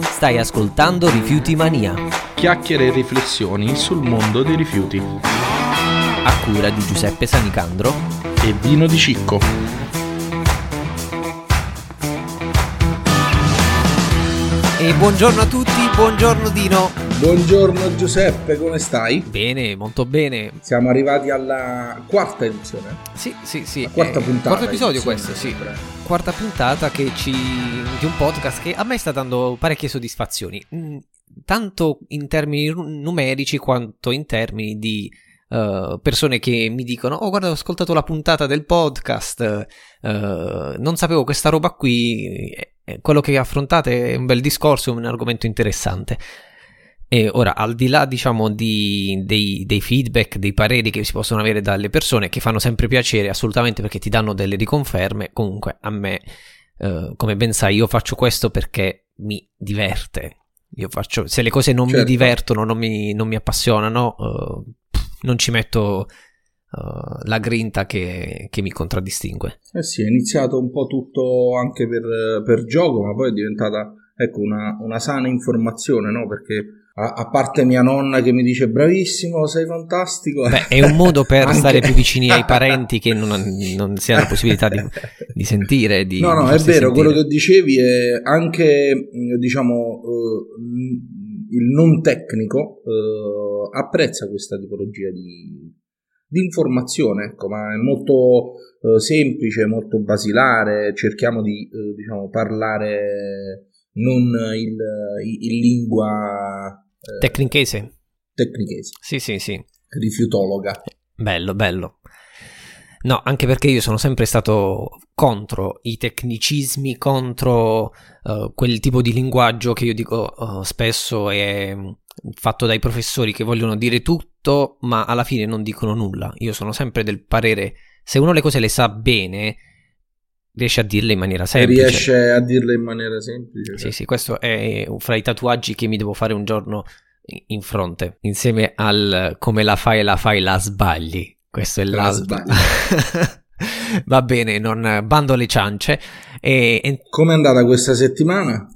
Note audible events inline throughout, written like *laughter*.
Stai ascoltando Rifiuti Mania, Chiacchiere e riflessioni sul mondo dei rifiuti. a cura di Giuseppe Sanicandro E Dino di Cicco. E buongiorno a tutti, buongiorno Dino. Buongiorno Giuseppe, come stai? Bene, molto bene. Siamo arrivati alla quarta edizione. Sì, sì, sì. La quarta puntata, Quarto episodio questo, sì. Quarta puntata che ci... di un podcast che a me sta dando parecchie soddisfazioni. Mm, Tanto in termini numerici quanto in termini di eh, persone che mi dicono oh guarda ho ascoltato la puntata del podcast eh, non sapevo questa roba qui eh, eh, quello che affrontate è un bel discorso un argomento interessante e ora, al di là, diciamo, di- dei, dei feedback, dei pareri che si possono avere dalle persone, che fanno sempre piacere assolutamente perché ti danno delle riconferme, comunque a me, eh, come ben sai, io faccio questo perché mi diverte. Io faccio, se le cose non mi Certo. divertono, non mi, non mi appassionano, eh, non ci metto eh, la grinta che, che mi contraddistingue. Eh sì, è iniziato un po' tutto anche per, per gioco, ma poi è diventata ecco, una, una sana informazione, no? Perché a, parte mia nonna che mi dice bravissimo, sei fantastico. Beh, è un modo per *laughs* Anche- stare più vicini ai parenti che non, non si ha la possibilità di, di sentire. Di, no, no, di è vero, sentire. quello che dicevi è anche, mh, diciamo, eh, il non tecnico eh, apprezza questa tipologia di, di informazione, ecco, ma è molto eh, semplice, molto basilare, cerchiamo di, eh, diciamo, parlare non il, in lingua eh, Tecnichese. tecnichese, Sì, sì, sì. rifiutologa. Bello, bello. No, anche perché io sono sempre stato contro i tecnicismi, contro eh, quel tipo di linguaggio che io dico eh, spesso è mm, fatto dai professori che vogliono dire tutto, ma alla fine non dicono nulla. Io sono sempre del parere, se uno le cose le sa bene, riesce a dirle in maniera semplice. Riesce a dirle in maniera semplice. Sì, sì, questo è fra i tatuaggi che mi devo fare un giorno in fronte, insieme al come la fai, la fai, la sbagli. Questo è La sbagli. *laughs* Va bene, non bando le ciance. E, e- Come è andata questa settimana?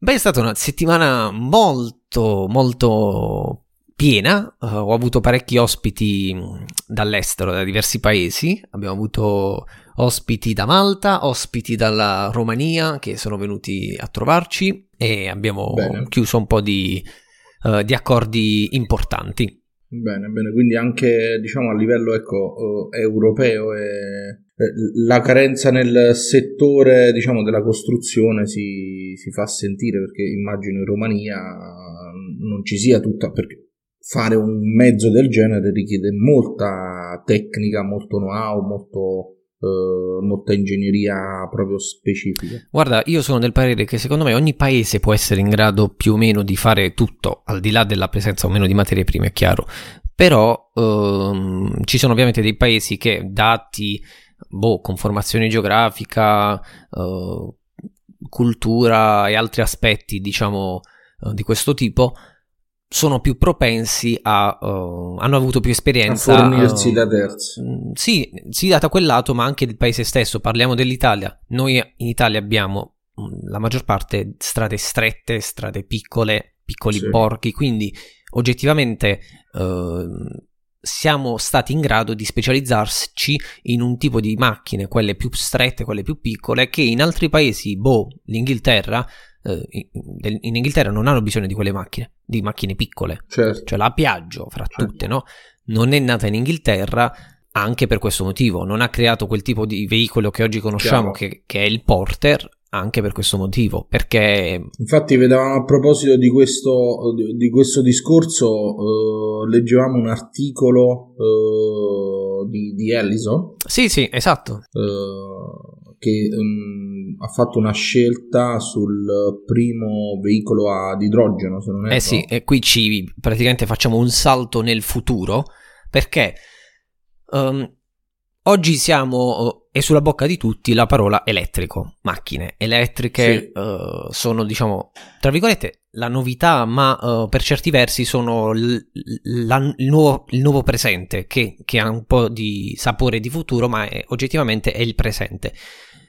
beh, è stata una settimana molto, molto piena. Eh, ho avuto parecchi ospiti mh, dall'estero, da diversi paesi. Abbiamo avuto ospiti da Malta, ospiti dalla Romania che sono venuti a trovarci e abbiamo Bene. chiuso un po' di, eh, di accordi importanti. Bene, bene, quindi anche diciamo a livello ecco, eh, europeo e, la carenza nel settore diciamo della costruzione si, si fa sentire perché immagino in Romania non ci sia tutta perché fare un mezzo del genere richiede molta tecnica, molto know-how, molto, eh, molta ingegneria proprio specifica. Guarda, io sono del parere che secondo me ogni paese può essere in grado più o meno di fare tutto, al di là della presenza o meno di materie prime, è chiaro. Però ehm, ci sono ovviamente dei paesi che, dati boh, conformazione geografica, eh, cultura e altri aspetti, diciamo, eh, di questo tipo, sono più propensi a... eh, hanno avuto più A esperienza. fornirsi eh, da terzi. Mm, Sì, sì, da quel lato, ma anche del paese stesso. Parliamo dell'Italia. Noi in Italia abbiamo mm, la maggior parte strade strette, strade piccole, piccoli Sì. borghi, quindi oggettivamente eh, siamo stati in grado di specializzarci in un tipo di macchine, quelle più strette, quelle più piccole, che in altri paesi, boh, l'Inghilterra, in Inghilterra non hanno bisogno di quelle macchine, di macchine piccole. Certo. Cioè la Piaggio, fra Certo. tutte, no? Non è nata in Inghilterra anche per questo motivo, non ha creato quel tipo di veicolo che oggi conosciamo, che, che è il Porter, anche per questo motivo, perché Infatti, vedevamo a proposito di questo, di questo discorso, eh, leggevamo un articolo eh, di, di Ellison sì, sì, esatto, eh, che mm, ha fatto una scelta sul primo veicolo ad idrogeno, se non è Eh sì, e qui ci praticamente facciamo un salto nel futuro perché ehm, oggi siamo, è sulla bocca di tutti la parola elettrico, macchine elettriche Sì. eh, sono diciamo, tra virgolette, la novità, ma eh, per certi versi sono l- la- il, nuovo, il nuovo presente che, che ha un po' di sapore di futuro, ma è- oggettivamente è il presente.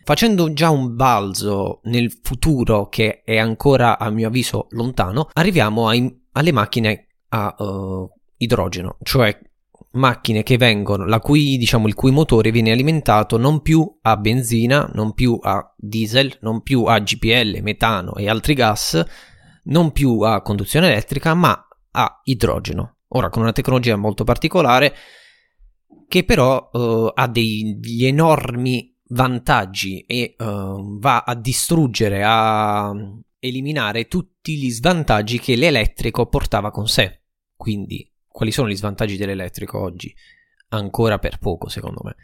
Facendo già un balzo nel futuro che è ancora a mio avviso lontano, arriviamo ai- alle macchine a eh, idrogeno, cioè macchine che vengono, la cui, diciamo, il cui motore viene alimentato non più a benzina, non più a diesel, non più a GPL, metano e altri gas, non più a conduzione elettrica, ma a idrogeno. Ora con una tecnologia molto particolare che però eh, ha degli enormi vantaggi e eh, va a distruggere, a eliminare tutti gli svantaggi che l'elettrico portava con sé. Quindi, quali sono gli svantaggi dell'elettrico oggi? Ancora per poco, secondo me.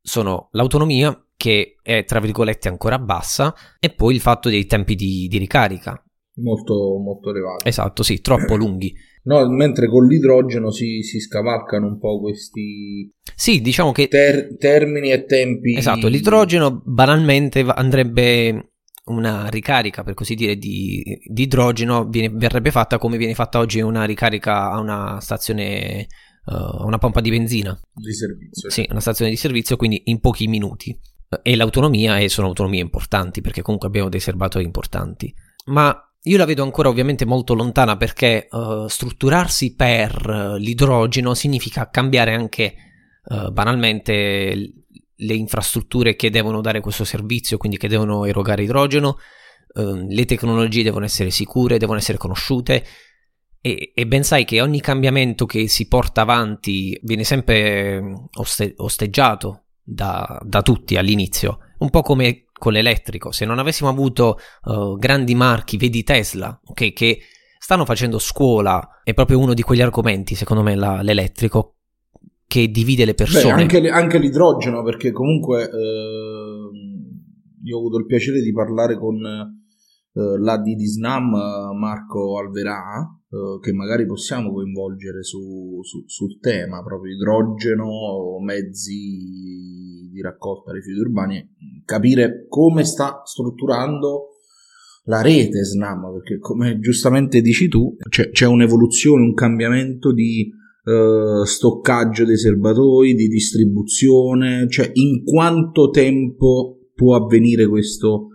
Sono l'autonomia, che è tra virgolette ancora bassa, e poi il fatto dei tempi di, di ricarica. molto, molto elevato. Esatto, sì, troppo *clears throat* lunghi. No, mentre con l'idrogeno si, si scavalcano un po' questi Sì, diciamo che ter- termini e tempi. Esatto, l'idrogeno banalmente andrebbe una ricarica, per così dire, di, di idrogeno viene- verrebbe fatta come viene fatta oggi una ricarica a una stazione, eh, a una pompa di benzina. di servizio. Sì, una stazione di servizio, quindi in pochi minuti. Eh, E l'autonomia, e sono autonomie importanti, perché comunque abbiamo dei serbatoi importanti. Ma io la vedo ancora ovviamente molto lontana perché eh, strutturarsi per eh, l'idrogeno significa cambiare anche eh, banalmente le infrastrutture che devono dare questo servizio, quindi che devono erogare idrogeno, ehm, le tecnologie devono essere sicure, devono essere conosciute e, e ben sai che ogni cambiamento che si porta avanti viene sempre mm, oste- osteggiato da, da tutti all'inizio, un po' come con l'elettrico, se non avessimo avuto eh, grandi marchi, vedi Tesla, ok, che stanno facendo scuola, è proprio uno di quegli argomenti, secondo me, la- l'elettrico, che divide le Beh, persone. anche, anche l'idrogeno, perché comunque ehm, io ho avuto il piacere di parlare con eh, l'AD di SNAM eh, Marco Alverà, eh, che magari possiamo coinvolgere su- su- sul tema proprio idrogeno, mezzi di raccolta rifiuti urbani, capire come sta strutturando la rete SNAM, perché come giustamente dici tu, c'è, c'è un'evoluzione, un cambiamento di eh, stoccaggio dei serbatoi, di distribuzione, cioè in quanto tempo può avvenire questo,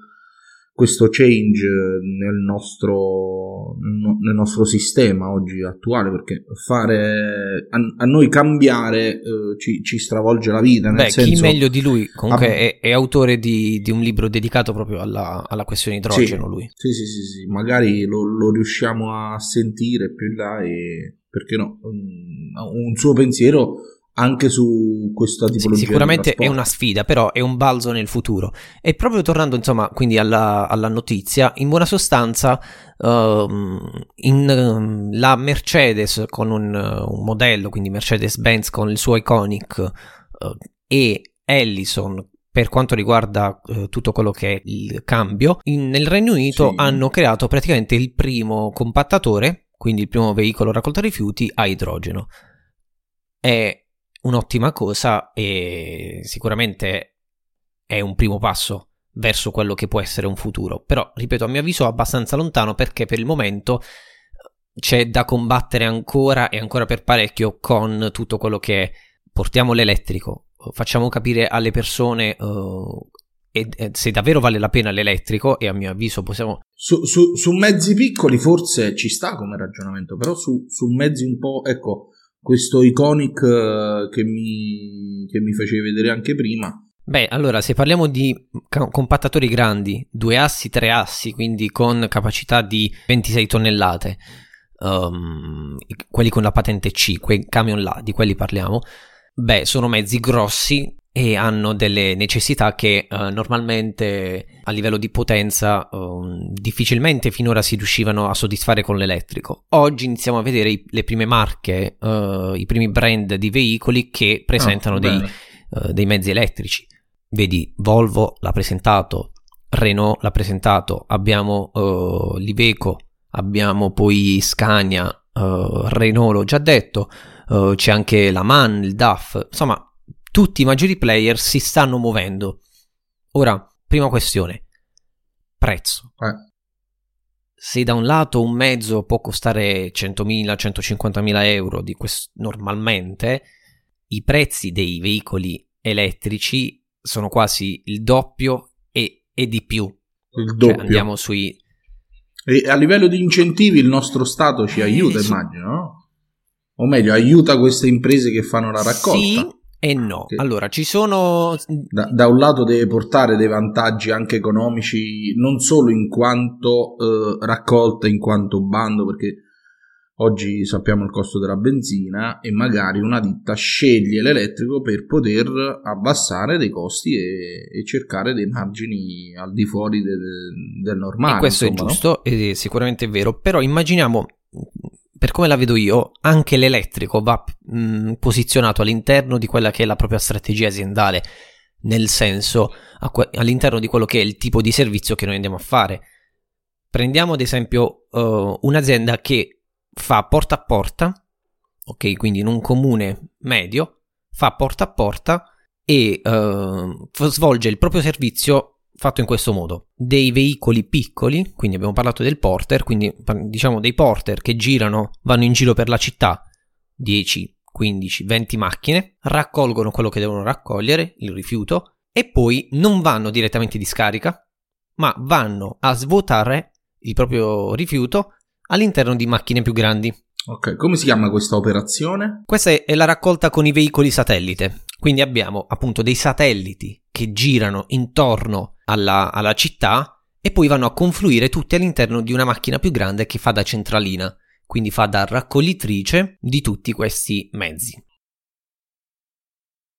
questo change nel nostro, nel nostro sistema oggi attuale, perché fare a, a noi cambiare eh, ci, ci stravolge la vita. Nel Beh, senso, chi meglio di lui? Comunque Ah. è, è autore di, di un libro dedicato proprio alla, alla questione idrogeno, Sì. lui. Sì, sì, sì, sì, magari lo, lo riusciamo a sentire più in là e perché no, un suo pensiero anche su questa Sì, tipologia. di sicuramente è una sfida, però è un balzo nel futuro. E proprio tornando, insomma, quindi alla, alla notizia, in buona sostanza, ehm, in, ehm, la Mercedes con un, eh, un modello, quindi Mercedes-Benz con il suo Iconic eh, e Ellison per quanto riguarda eh, tutto quello che è il cambio, in- nel Regno Unito Sì. hanno creato praticamente il primo compattatore, quindi il primo veicolo raccolta rifiuti a idrogeno. È un'ottima cosa e sicuramente è un primo passo verso quello che può essere un futuro. Però, ripeto, a mio avviso è abbastanza lontano perché per il momento eh, c'è da combattere ancora e ancora per parecchio con tutto quello che è portiamo l'elettrico, facciamo capire alle persone eh, e- e se davvero vale la pena l'elettrico e a mio avviso possiamo Su, su- su mezzi piccoli forse ci sta come ragionamento, però su, su mezzi un po', ecco, questo iconic eh, che mi, che mi facevi vedere anche prima. Beh, allora, se parliamo di compattatori grandi, due assi, tre assi, quindi con capacità di 26 tonnellate, um, quelli con la patente C, quei camion là, di quelli parliamo, beh, sono mezzi grossi e hanno delle necessità che uh, normalmente a livello di potenza uh, difficilmente finora si riuscivano a soddisfare con l'elettrico. Oggi iniziamo a vedere i, le prime marche, uh, i primi brand di veicoli che presentano oh, dei, eh, dei, mezzi elettrici. Vedi, Volvo l'ha presentato, Renault l'ha presentato, abbiamo l'Iveco, abbiamo poi Scania, Renault l'ho già detto, c'è anche la MAN, il DAF, insomma tutti i maggiori player si stanno muovendo. Ora, prima questione, prezzo. Eh. Se da un lato un mezzo può costare 100.000, 150.000 euro di quest- normalmente, i prezzi dei veicoli elettrici sono quasi il doppio e, e di più. Il cioè, doppio. Cioè, andiamo sui... E a livello di incentivi il nostro Stato ci aiuta, eh, immagino, no? O meglio, aiuta queste imprese che fanno la raccolta. Sì, e no, che allora ci sono... Da, da, un lato deve portare dei vantaggi anche economici, non solo in quanto eh, raccolta, in quanto bando, perché oggi sappiamo il costo della benzina e magari una ditta sceglie l'elettrico per poter abbassare dei costi e, e cercare dei margini al di fuori de, de, del normale. E questo insomma, è giusto, no? è sicuramente vero, però immaginiamo per come la vedo io, anche l'elettrico va mh, mm, posizionato all'interno di quella che è la propria strategia aziendale, nel senso que- all'interno di quello che è il tipo di servizio che noi andiamo a fare. Prendiamo ad esempio uh, un'azienda che fa porta a porta, ok, quindi in un comune medio, fa porta a porta e uh, svolge il proprio servizio fatto in questo modo. Dei veicoli piccoli, quindi abbiamo parlato del porter, quindi diciamo dei porter che girano, vanno in giro per la città, 10, 15, 20 macchine, raccolgono quello che devono raccogliere, il rifiuto, e poi non vanno direttamente di scarica, ma vanno a svuotare il proprio rifiuto all'interno di macchine più grandi. Ok, come si chiama questa operazione? Questa è la raccolta con i veicoli satellite. Quindi abbiamo appunto dei satelliti che girano intorno alla, alla città e poi vanno a confluire tutti all'interno di una macchina più grande che fa da centralina, quindi fa da raccoglitrice di tutti questi mezzi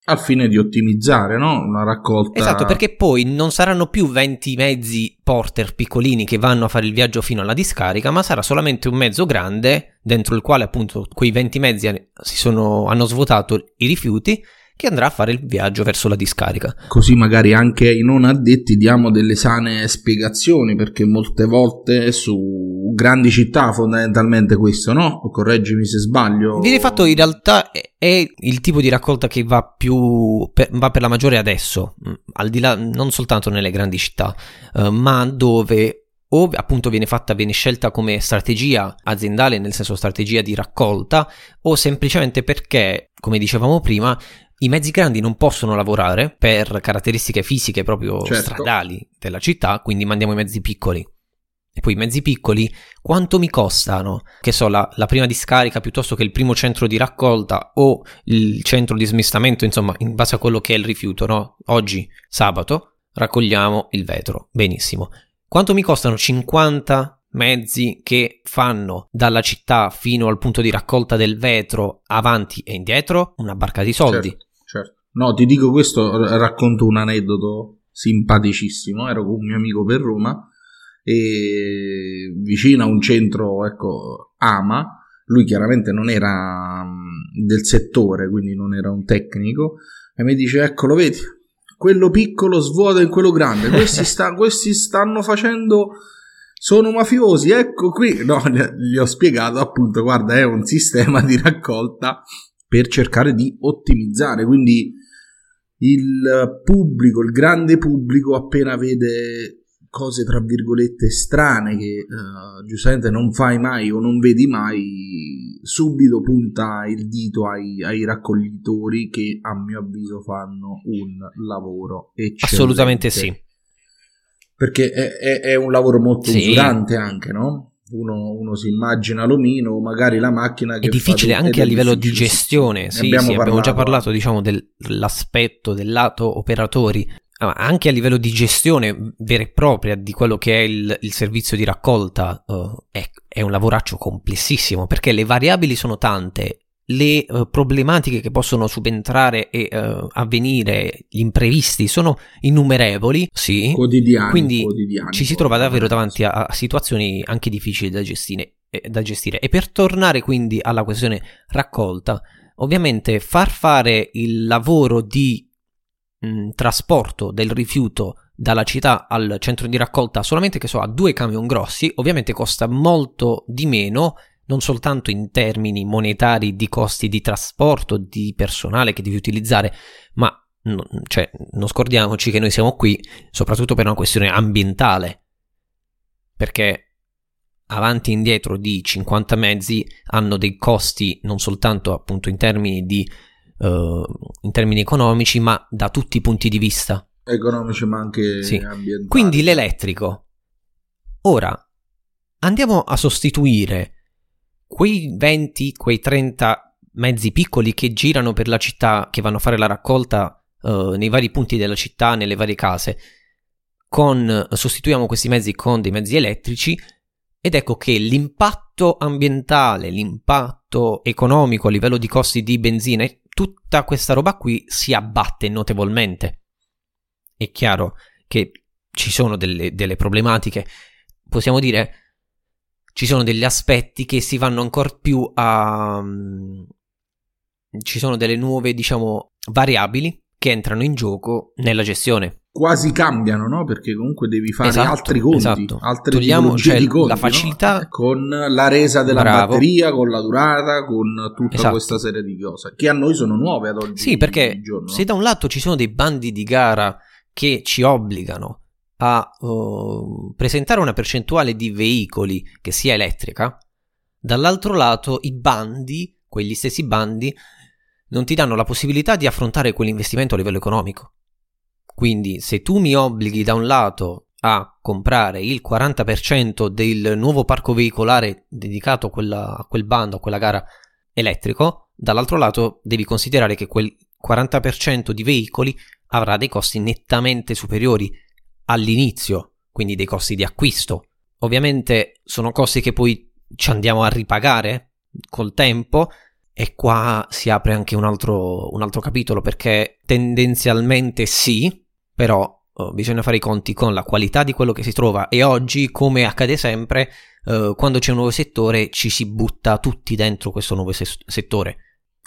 al fine di ottimizzare no? una raccolta. Esatto, perché poi non saranno più 20 mezzi porter piccolini che vanno a fare il viaggio fino alla discarica, ma sarà solamente un mezzo grande dentro il quale appunto quei 20 mezzi sono, hanno svuotato i rifiuti che andrà a fare il viaggio verso la discarica. Così magari anche ai non addetti diamo delle sane spiegazioni, perché molte volte su grandi città fondamentalmente questo, no? Correggimi se sbaglio. Di fatto in realtà è il tipo di raccolta che va più per, va per la maggiore adesso, mm, al di là non soltanto nelle grandi città, uh, ma dove o appunto viene fatta, viene scelta come strategia aziendale, nel senso strategia di raccolta, o semplicemente perché, come dicevamo prima, i mezzi grandi non possono lavorare per caratteristiche fisiche proprio certo. stradali della città, quindi mandiamo i mezzi piccoli. E poi i mezzi piccoli, quanto mi costano? Che so, la, la, prima discarica piuttosto che il primo centro di raccolta o il centro di smistamento, insomma, in base a quello che è il rifiuto, no? Oggi, sabato, raccogliamo il vetro. Benissimo. Quanto mi costano 50 mezzi che fanno dalla città fino al punto di raccolta del vetro avanti e indietro? Una barca di soldi. Certo. No, ti dico questo, racconto un aneddoto simpaticissimo. Ero con un mio amico per Roma e vicino a un centro, ecco, Ama. Lui chiaramente non era mm, del settore, quindi non era un tecnico. E mi dice: Ecco, lo vedi, quello piccolo svuota in quello grande. Questi, sta, *laughs* questi stanno facendo. Sono mafiosi, ecco qui. No, gli ho spiegato appunto: guarda, è un sistema di raccolta per cercare di ottimizzare. Quindi il pubblico, il grande pubblico, appena vede cose tra virgolette strane che uh, giustamente non fai mai o non vedi mai, subito punta il dito ai, ai raccoglitori che a mio avviso fanno un lavoro eccellente. Assolutamente sì. Perché è, è, è un lavoro molto sì. usurante anche, no? Uno, uno, si immagina l'omino, magari la macchina che è difficile anche a livello di gestione. Sì, abbiamo, sì, abbiamo già parlato diciamo, dell'aspetto del lato operatori, ma anche a livello di gestione vera e propria di quello che è il, il servizio di raccolta. Uh, è, è un lavoraccio complessissimo perché le variabili sono tante le uh, problematiche che possono subentrare e uh, avvenire, gli imprevisti, sono innumerevoli, sì. Quotidiani. Quindi quotidiani, ci si trova davvero davanti a, a situazioni anche difficili da gestire, eh, da gestire. E per tornare quindi alla questione raccolta, ovviamente far fare il lavoro di mh, trasporto del rifiuto dalla città al centro di raccolta solamente che so a due camion grossi, ovviamente costa molto di meno non soltanto in termini monetari di costi di trasporto, di personale che devi utilizzare, ma no, cioè, non scordiamoci che noi siamo qui soprattutto per una questione ambientale, perché avanti e indietro di 50 mezzi hanno dei costi non soltanto appunto in termini, di, uh, in termini economici, ma da tutti i punti di vista. Economici ma anche sì. ambientali. Quindi l'elettrico. Ora andiamo a sostituire quei 20, quei 30 mezzi piccoli che girano per la città, che vanno a fare la raccolta uh, nei vari punti della città, nelle varie case, con, sostituiamo questi mezzi con dei mezzi elettrici ed ecco che l'impatto ambientale, l'impatto economico a livello di costi di benzina, tutta questa roba qui si abbatte notevolmente. È chiaro che ci sono delle, delle problematiche, possiamo dire ci sono degli aspetti che si vanno ancora più a... Um, ci sono delle nuove, diciamo, variabili che entrano in gioco nella gestione. Quasi cambiano, no? Perché comunque devi fare esatto, altri conti, esatto. altre Togliamo, cioè, di conti, la facilità no? con la resa della Bravo. batteria, con la durata, con tutta Esatto. questa serie di cose che a noi sono nuove ad oggi. Sì, perché giorno, no? se da un lato ci sono dei bandi di gara che ci obbligano a uh, presentare una percentuale di veicoli che sia elettrica, dall'altro lato i bandi, quegli stessi bandi, non ti danno la possibilità di affrontare quell'investimento a livello economico. Quindi se tu mi obblighi da un lato a comprare il 40% del nuovo parco veicolare dedicato a, quella, a quel bando, a quella gara elettrico, dall'altro lato devi considerare che quel 40% di veicoli avrà dei costi nettamente superiori all'inizio, quindi dei costi di acquisto. Ovviamente sono costi che poi ci andiamo a ripagare col tempo e qua si apre anche un altro, un altro capitolo perché tendenzialmente sì, però eh, bisogna fare i conti con la qualità di quello che si trova e oggi, come accade sempre, eh, quando c'è un nuovo settore ci si butta tutti dentro questo nuovo ses- settore.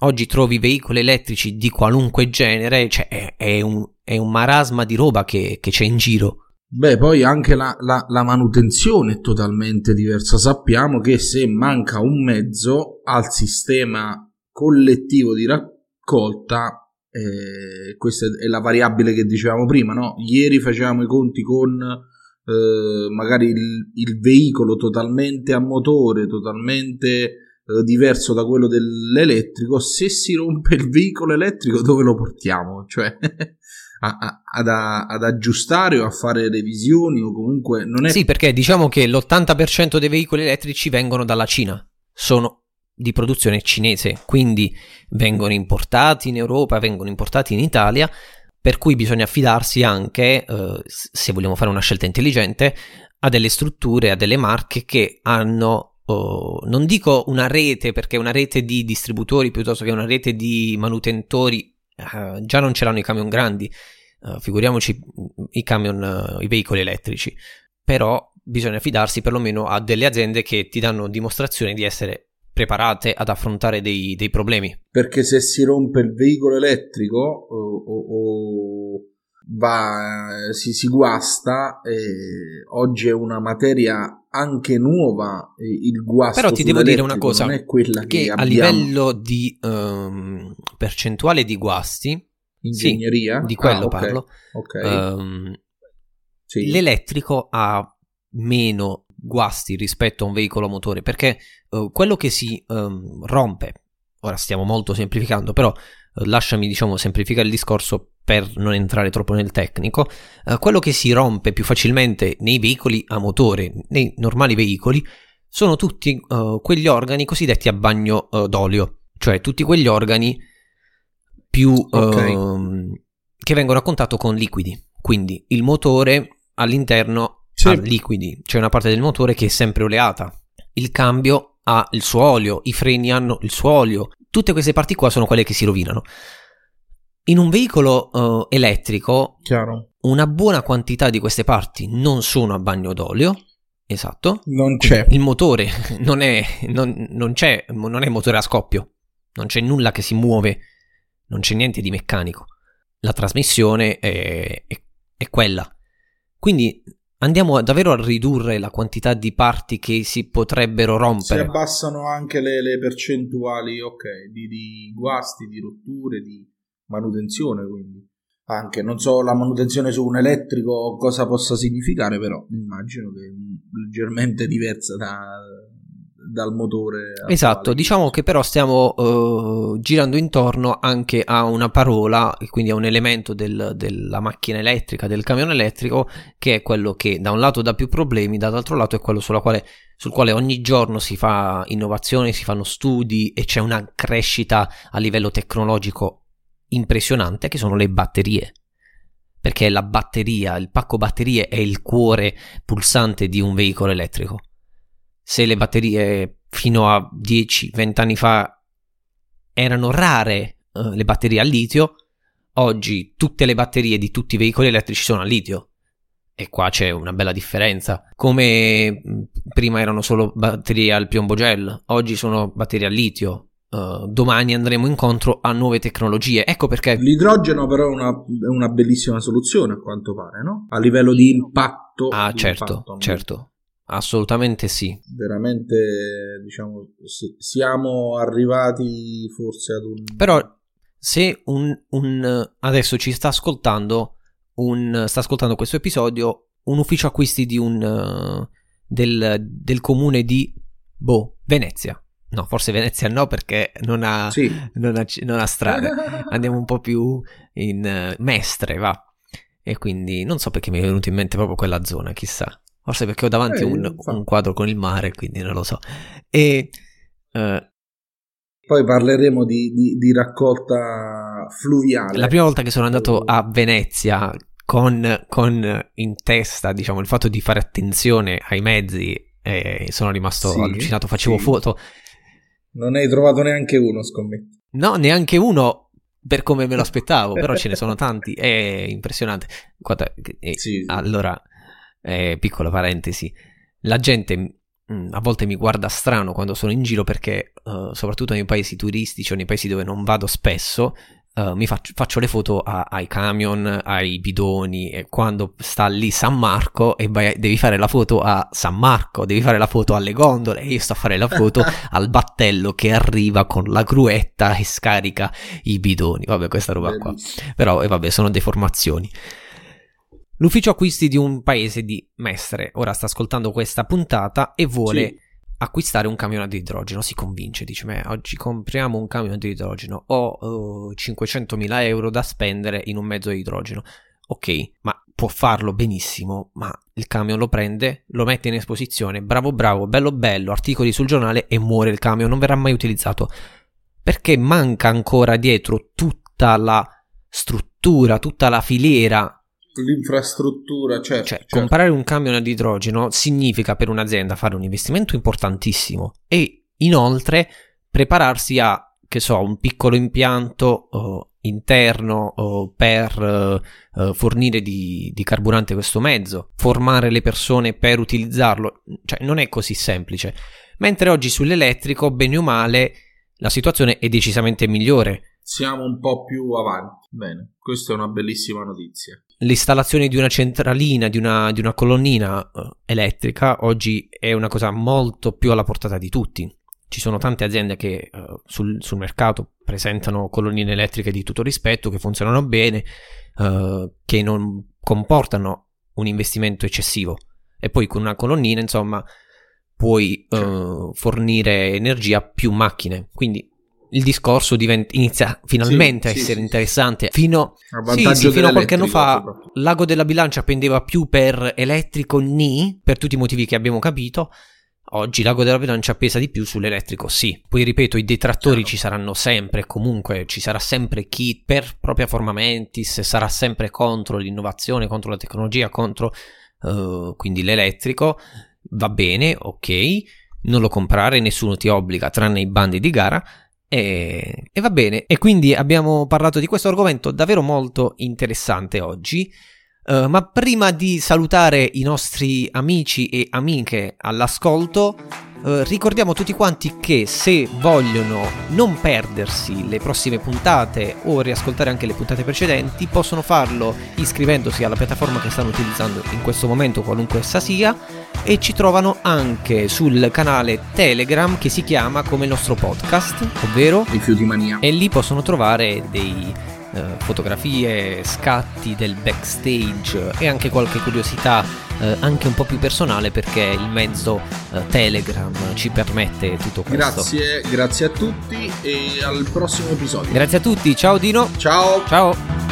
Oggi trovi veicoli elettrici di qualunque genere, cioè è, è un, è un marasma di roba che, che c'è in giro. Beh, poi anche la, la- la manutenzione è totalmente diversa. Sappiamo che se manca un mezzo al sistema collettivo di raccolta, eh, questa è la variabile che dicevamo prima, no? Ieri facevamo i conti con eh, magari il, il veicolo totalmente a motore, totalmente diverso da quello dell'elettrico. Se si rompe il veicolo elettrico, dove lo portiamo? Cioè. *laughs* a- a- ad, a- ad aggiustare o a fare revisioni o comunque non è Sì, perché diciamo che l'80% dei veicoli elettrici vengono dalla Cina, sono di produzione cinese, quindi vengono importati in Europa, vengono importati in Italia, per cui bisogna affidarsi anche, eh, se vogliamo fare una scelta intelligente, a delle strutture, a delle marche che hanno, oh, non dico una rete, perché una rete di distributori piuttosto che una rete di manutentori, eh, già non ce l'hanno i camion grandi, eh, figuriamoci i camion, eh, i veicoli elettrici, però bisogna fidarsi perlomeno a delle aziende che ti danno dimostrazione di essere preparate ad affrontare dei, dei problemi. perché se si rompe il veicolo elettrico o, o- o va, si, si guasta oggi è una materia anche nuova il guasto Però ti devo dire una cosa, non è quella che, che a livello di ehm, percentuale di guasti, ingegneria? di quello Ah, ok, parlo, ok. ehm, sì. l'elettrico ha meno guasti rispetto a un veicolo a motore perché eh, quello che si ehm, rompe, ora stiamo molto semplificando, però lasciami diciamo semplificare il discorso per non entrare troppo nel tecnico, eh, quello che si rompe più facilmente nei veicoli a motore, nei normali veicoli, sono tutti uh, quegli organi cosiddetti a bagno uh, d'olio, cioè tutti quegli organi più okay. uh, che vengono a contatto con liquidi. Quindi il motore all'interno sì. ha liquidi, c'è una parte del motore che è sempre oleata. Il cambio ha il suo olio, i freni hanno il suo olio. Tutte queste parti qua sono quelle che si rovinano. In un veicolo uh, elettrico, Chiaro. una buona quantità di queste parti non sono a bagno d'olio. Esatto. Non c'è. Il motore *laughs* non è, non, non c'è, non è motore a scoppio. Non c'è nulla che si muove. Non c'è niente di meccanico. La trasmissione è, è, è quella. Quindi andiamo davvero a ridurre la quantità di parti che si potrebbero rompere. Si abbassano anche le, le percentuali, ok, di, di guasti, di rotture, di manutenzione, quindi anche non so la manutenzione su un elettrico cosa possa significare, però immagino che è leggermente diversa da, dal motore. Esatto, diciamo che però stiamo uh, girando intorno anche a una parola, quindi a un elemento del, della macchina elettrica, del camion elettrico, che è quello che da un lato dà più problemi, dall'altro lato è quello quale, sul quale ogni giorno si fa innovazione, si fanno studi e c'è una crescita a livello tecnologico impressionante che sono le batterie. Perché la batteria, il pacco batterie è il cuore pulsante di un veicolo elettrico. Se le batterie fino a 10-20 anni fa erano rare uh, le batterie al litio, oggi tutte le batterie di tutti i veicoli elettrici sono al litio. E qua c'è una bella differenza. Come prima erano solo batterie al piombo gel, oggi sono batterie al litio. Uh, domani andremo incontro a nuove tecnologie. Ecco perché. L'idrogeno, però, è una, è una bellissima soluzione a quanto pare, no? A livello di impatto. Ah, di certo, impatto, certo. Assolutamente sì. Veramente, diciamo, sì, siamo arrivati forse ad un. Però, se un, un. Adesso ci sta ascoltando. Un, sta ascoltando questo episodio. Un ufficio acquisti di un. Del, del comune di. Boh, Venezia No, forse Venezia no perché non ha, sì. non ha, non ha strade. *laughs* Andiamo un po' più in uh, Mestre, va. E quindi non so perché mi è venuto in mente proprio quella zona, chissà. Forse perché ho davanti eh, un, un, quadro con il mare, quindi non lo so. E... Uh, poi parleremo di, di, di, raccolta fluviale. La prima volta che sono andato a Venezia con, con in testa, diciamo, il fatto di fare attenzione ai mezzi, eh, sono rimasto sì, allucinato. Facevo sì. foto non hai trovato neanche uno, scommetto. No, neanche uno per come me lo *laughs* aspettavo, però ce ne sono tanti, è impressionante. Guarda, eh, sì. allora, eh, piccola parentesi, la gente mm, a volte mi guarda strano quando sono in giro perché, uh, soprattutto nei paesi turistici o nei paesi dove non vado spesso, Uh, mi faccio, faccio, le foto a, ai camion, ai bidoni e quando sta lì San Marco e vai, devi fare la foto a San Marco, devi fare la foto alle gondole e io sto a fare la foto *laughs* al battello che arriva con la gruetta e scarica i bidoni. Vabbè, questa roba qua. Però, eh, vabbè, sono deformazioni. L'ufficio acquisti di un paese di Mestre. Ora sta ascoltando questa puntata e vuole sì. acquistare un camion ad idrogeno, si convince, dice, ma oggi compriamo un camion ad idrogeno, ho uh, 500.000 euro da spendere in un mezzo di idrogeno. Ok, ma può farlo benissimo, ma il camion lo prende, lo mette in esposizione, bravo bravo, bello bello, articoli sul giornale e muore il camion, non verrà mai utilizzato. Perché manca ancora dietro tutta la struttura, tutta la filiera L'infrastruttura, certo, cioè, certo. comprare un camion ad idrogeno significa per un'azienda fare un investimento importantissimo e inoltre prepararsi a, che so, un piccolo impianto uh, interno uh, per uh, fornire di, di, carburante questo mezzo, formare le persone per utilizzarlo, cioè non è così semplice. Mentre oggi sull'elettrico, bene o male, la situazione è decisamente migliore. Siamo un po' più avanti. Bene, questa è una bellissima notizia l'installazione di una centralina, di una, di una colonnina uh, elettrica oggi è una cosa molto più alla portata di tutti. Ci sono tante aziende che uh, sul, sul, mercato presentano colonnine elettriche di tutto rispetto, che funzionano bene, uh, che non comportano un investimento eccessivo. E poi con una colonnina, insomma, puoi certo. fornire energia a più macchine. Quindi il discorso diventa, inizia finalmente sì, a essere sì, interessante. Fino, a, sì, fino a qualche anno fa l'ago della bilancia pendeva più per elettrico ni, per tutti i motivi che abbiamo capito. Oggi l'ago della bilancia pesa di più sull'elettrico, sì. Poi ripeto, i detrattori certo. ci saranno sempre, comunque ci sarà sempre chi per propria forma mentis sarà sempre contro l'innovazione, contro la tecnologia, contro uh, quindi l'elettrico. Va bene, ok, non lo comprare, nessuno ti obbliga, tranne i bandi di gara. E, e va bene, e quindi abbiamo parlato di questo argomento davvero molto interessante oggi. Uh, ma prima di salutare i nostri amici e amiche all'ascolto, uh, ricordiamo tutti quanti che se vogliono non perdersi le prossime puntate o riascoltare anche le puntate precedenti, possono farlo iscrivendosi alla piattaforma che stanno utilizzando in questo momento, qualunque essa sia, e ci trovano anche sul canale Telegram che si chiama come il nostro podcast, ovvero Rifiuti Mania. E lì possono trovare dei eh, fotografie, scatti del backstage e anche qualche curiosità eh, anche un po' più personale perché il mezzo eh, Telegram ci permette tutto questo. Grazie, grazie a tutti e al prossimo episodio. Grazie a tutti, ciao Dino. Ciao. Ciao.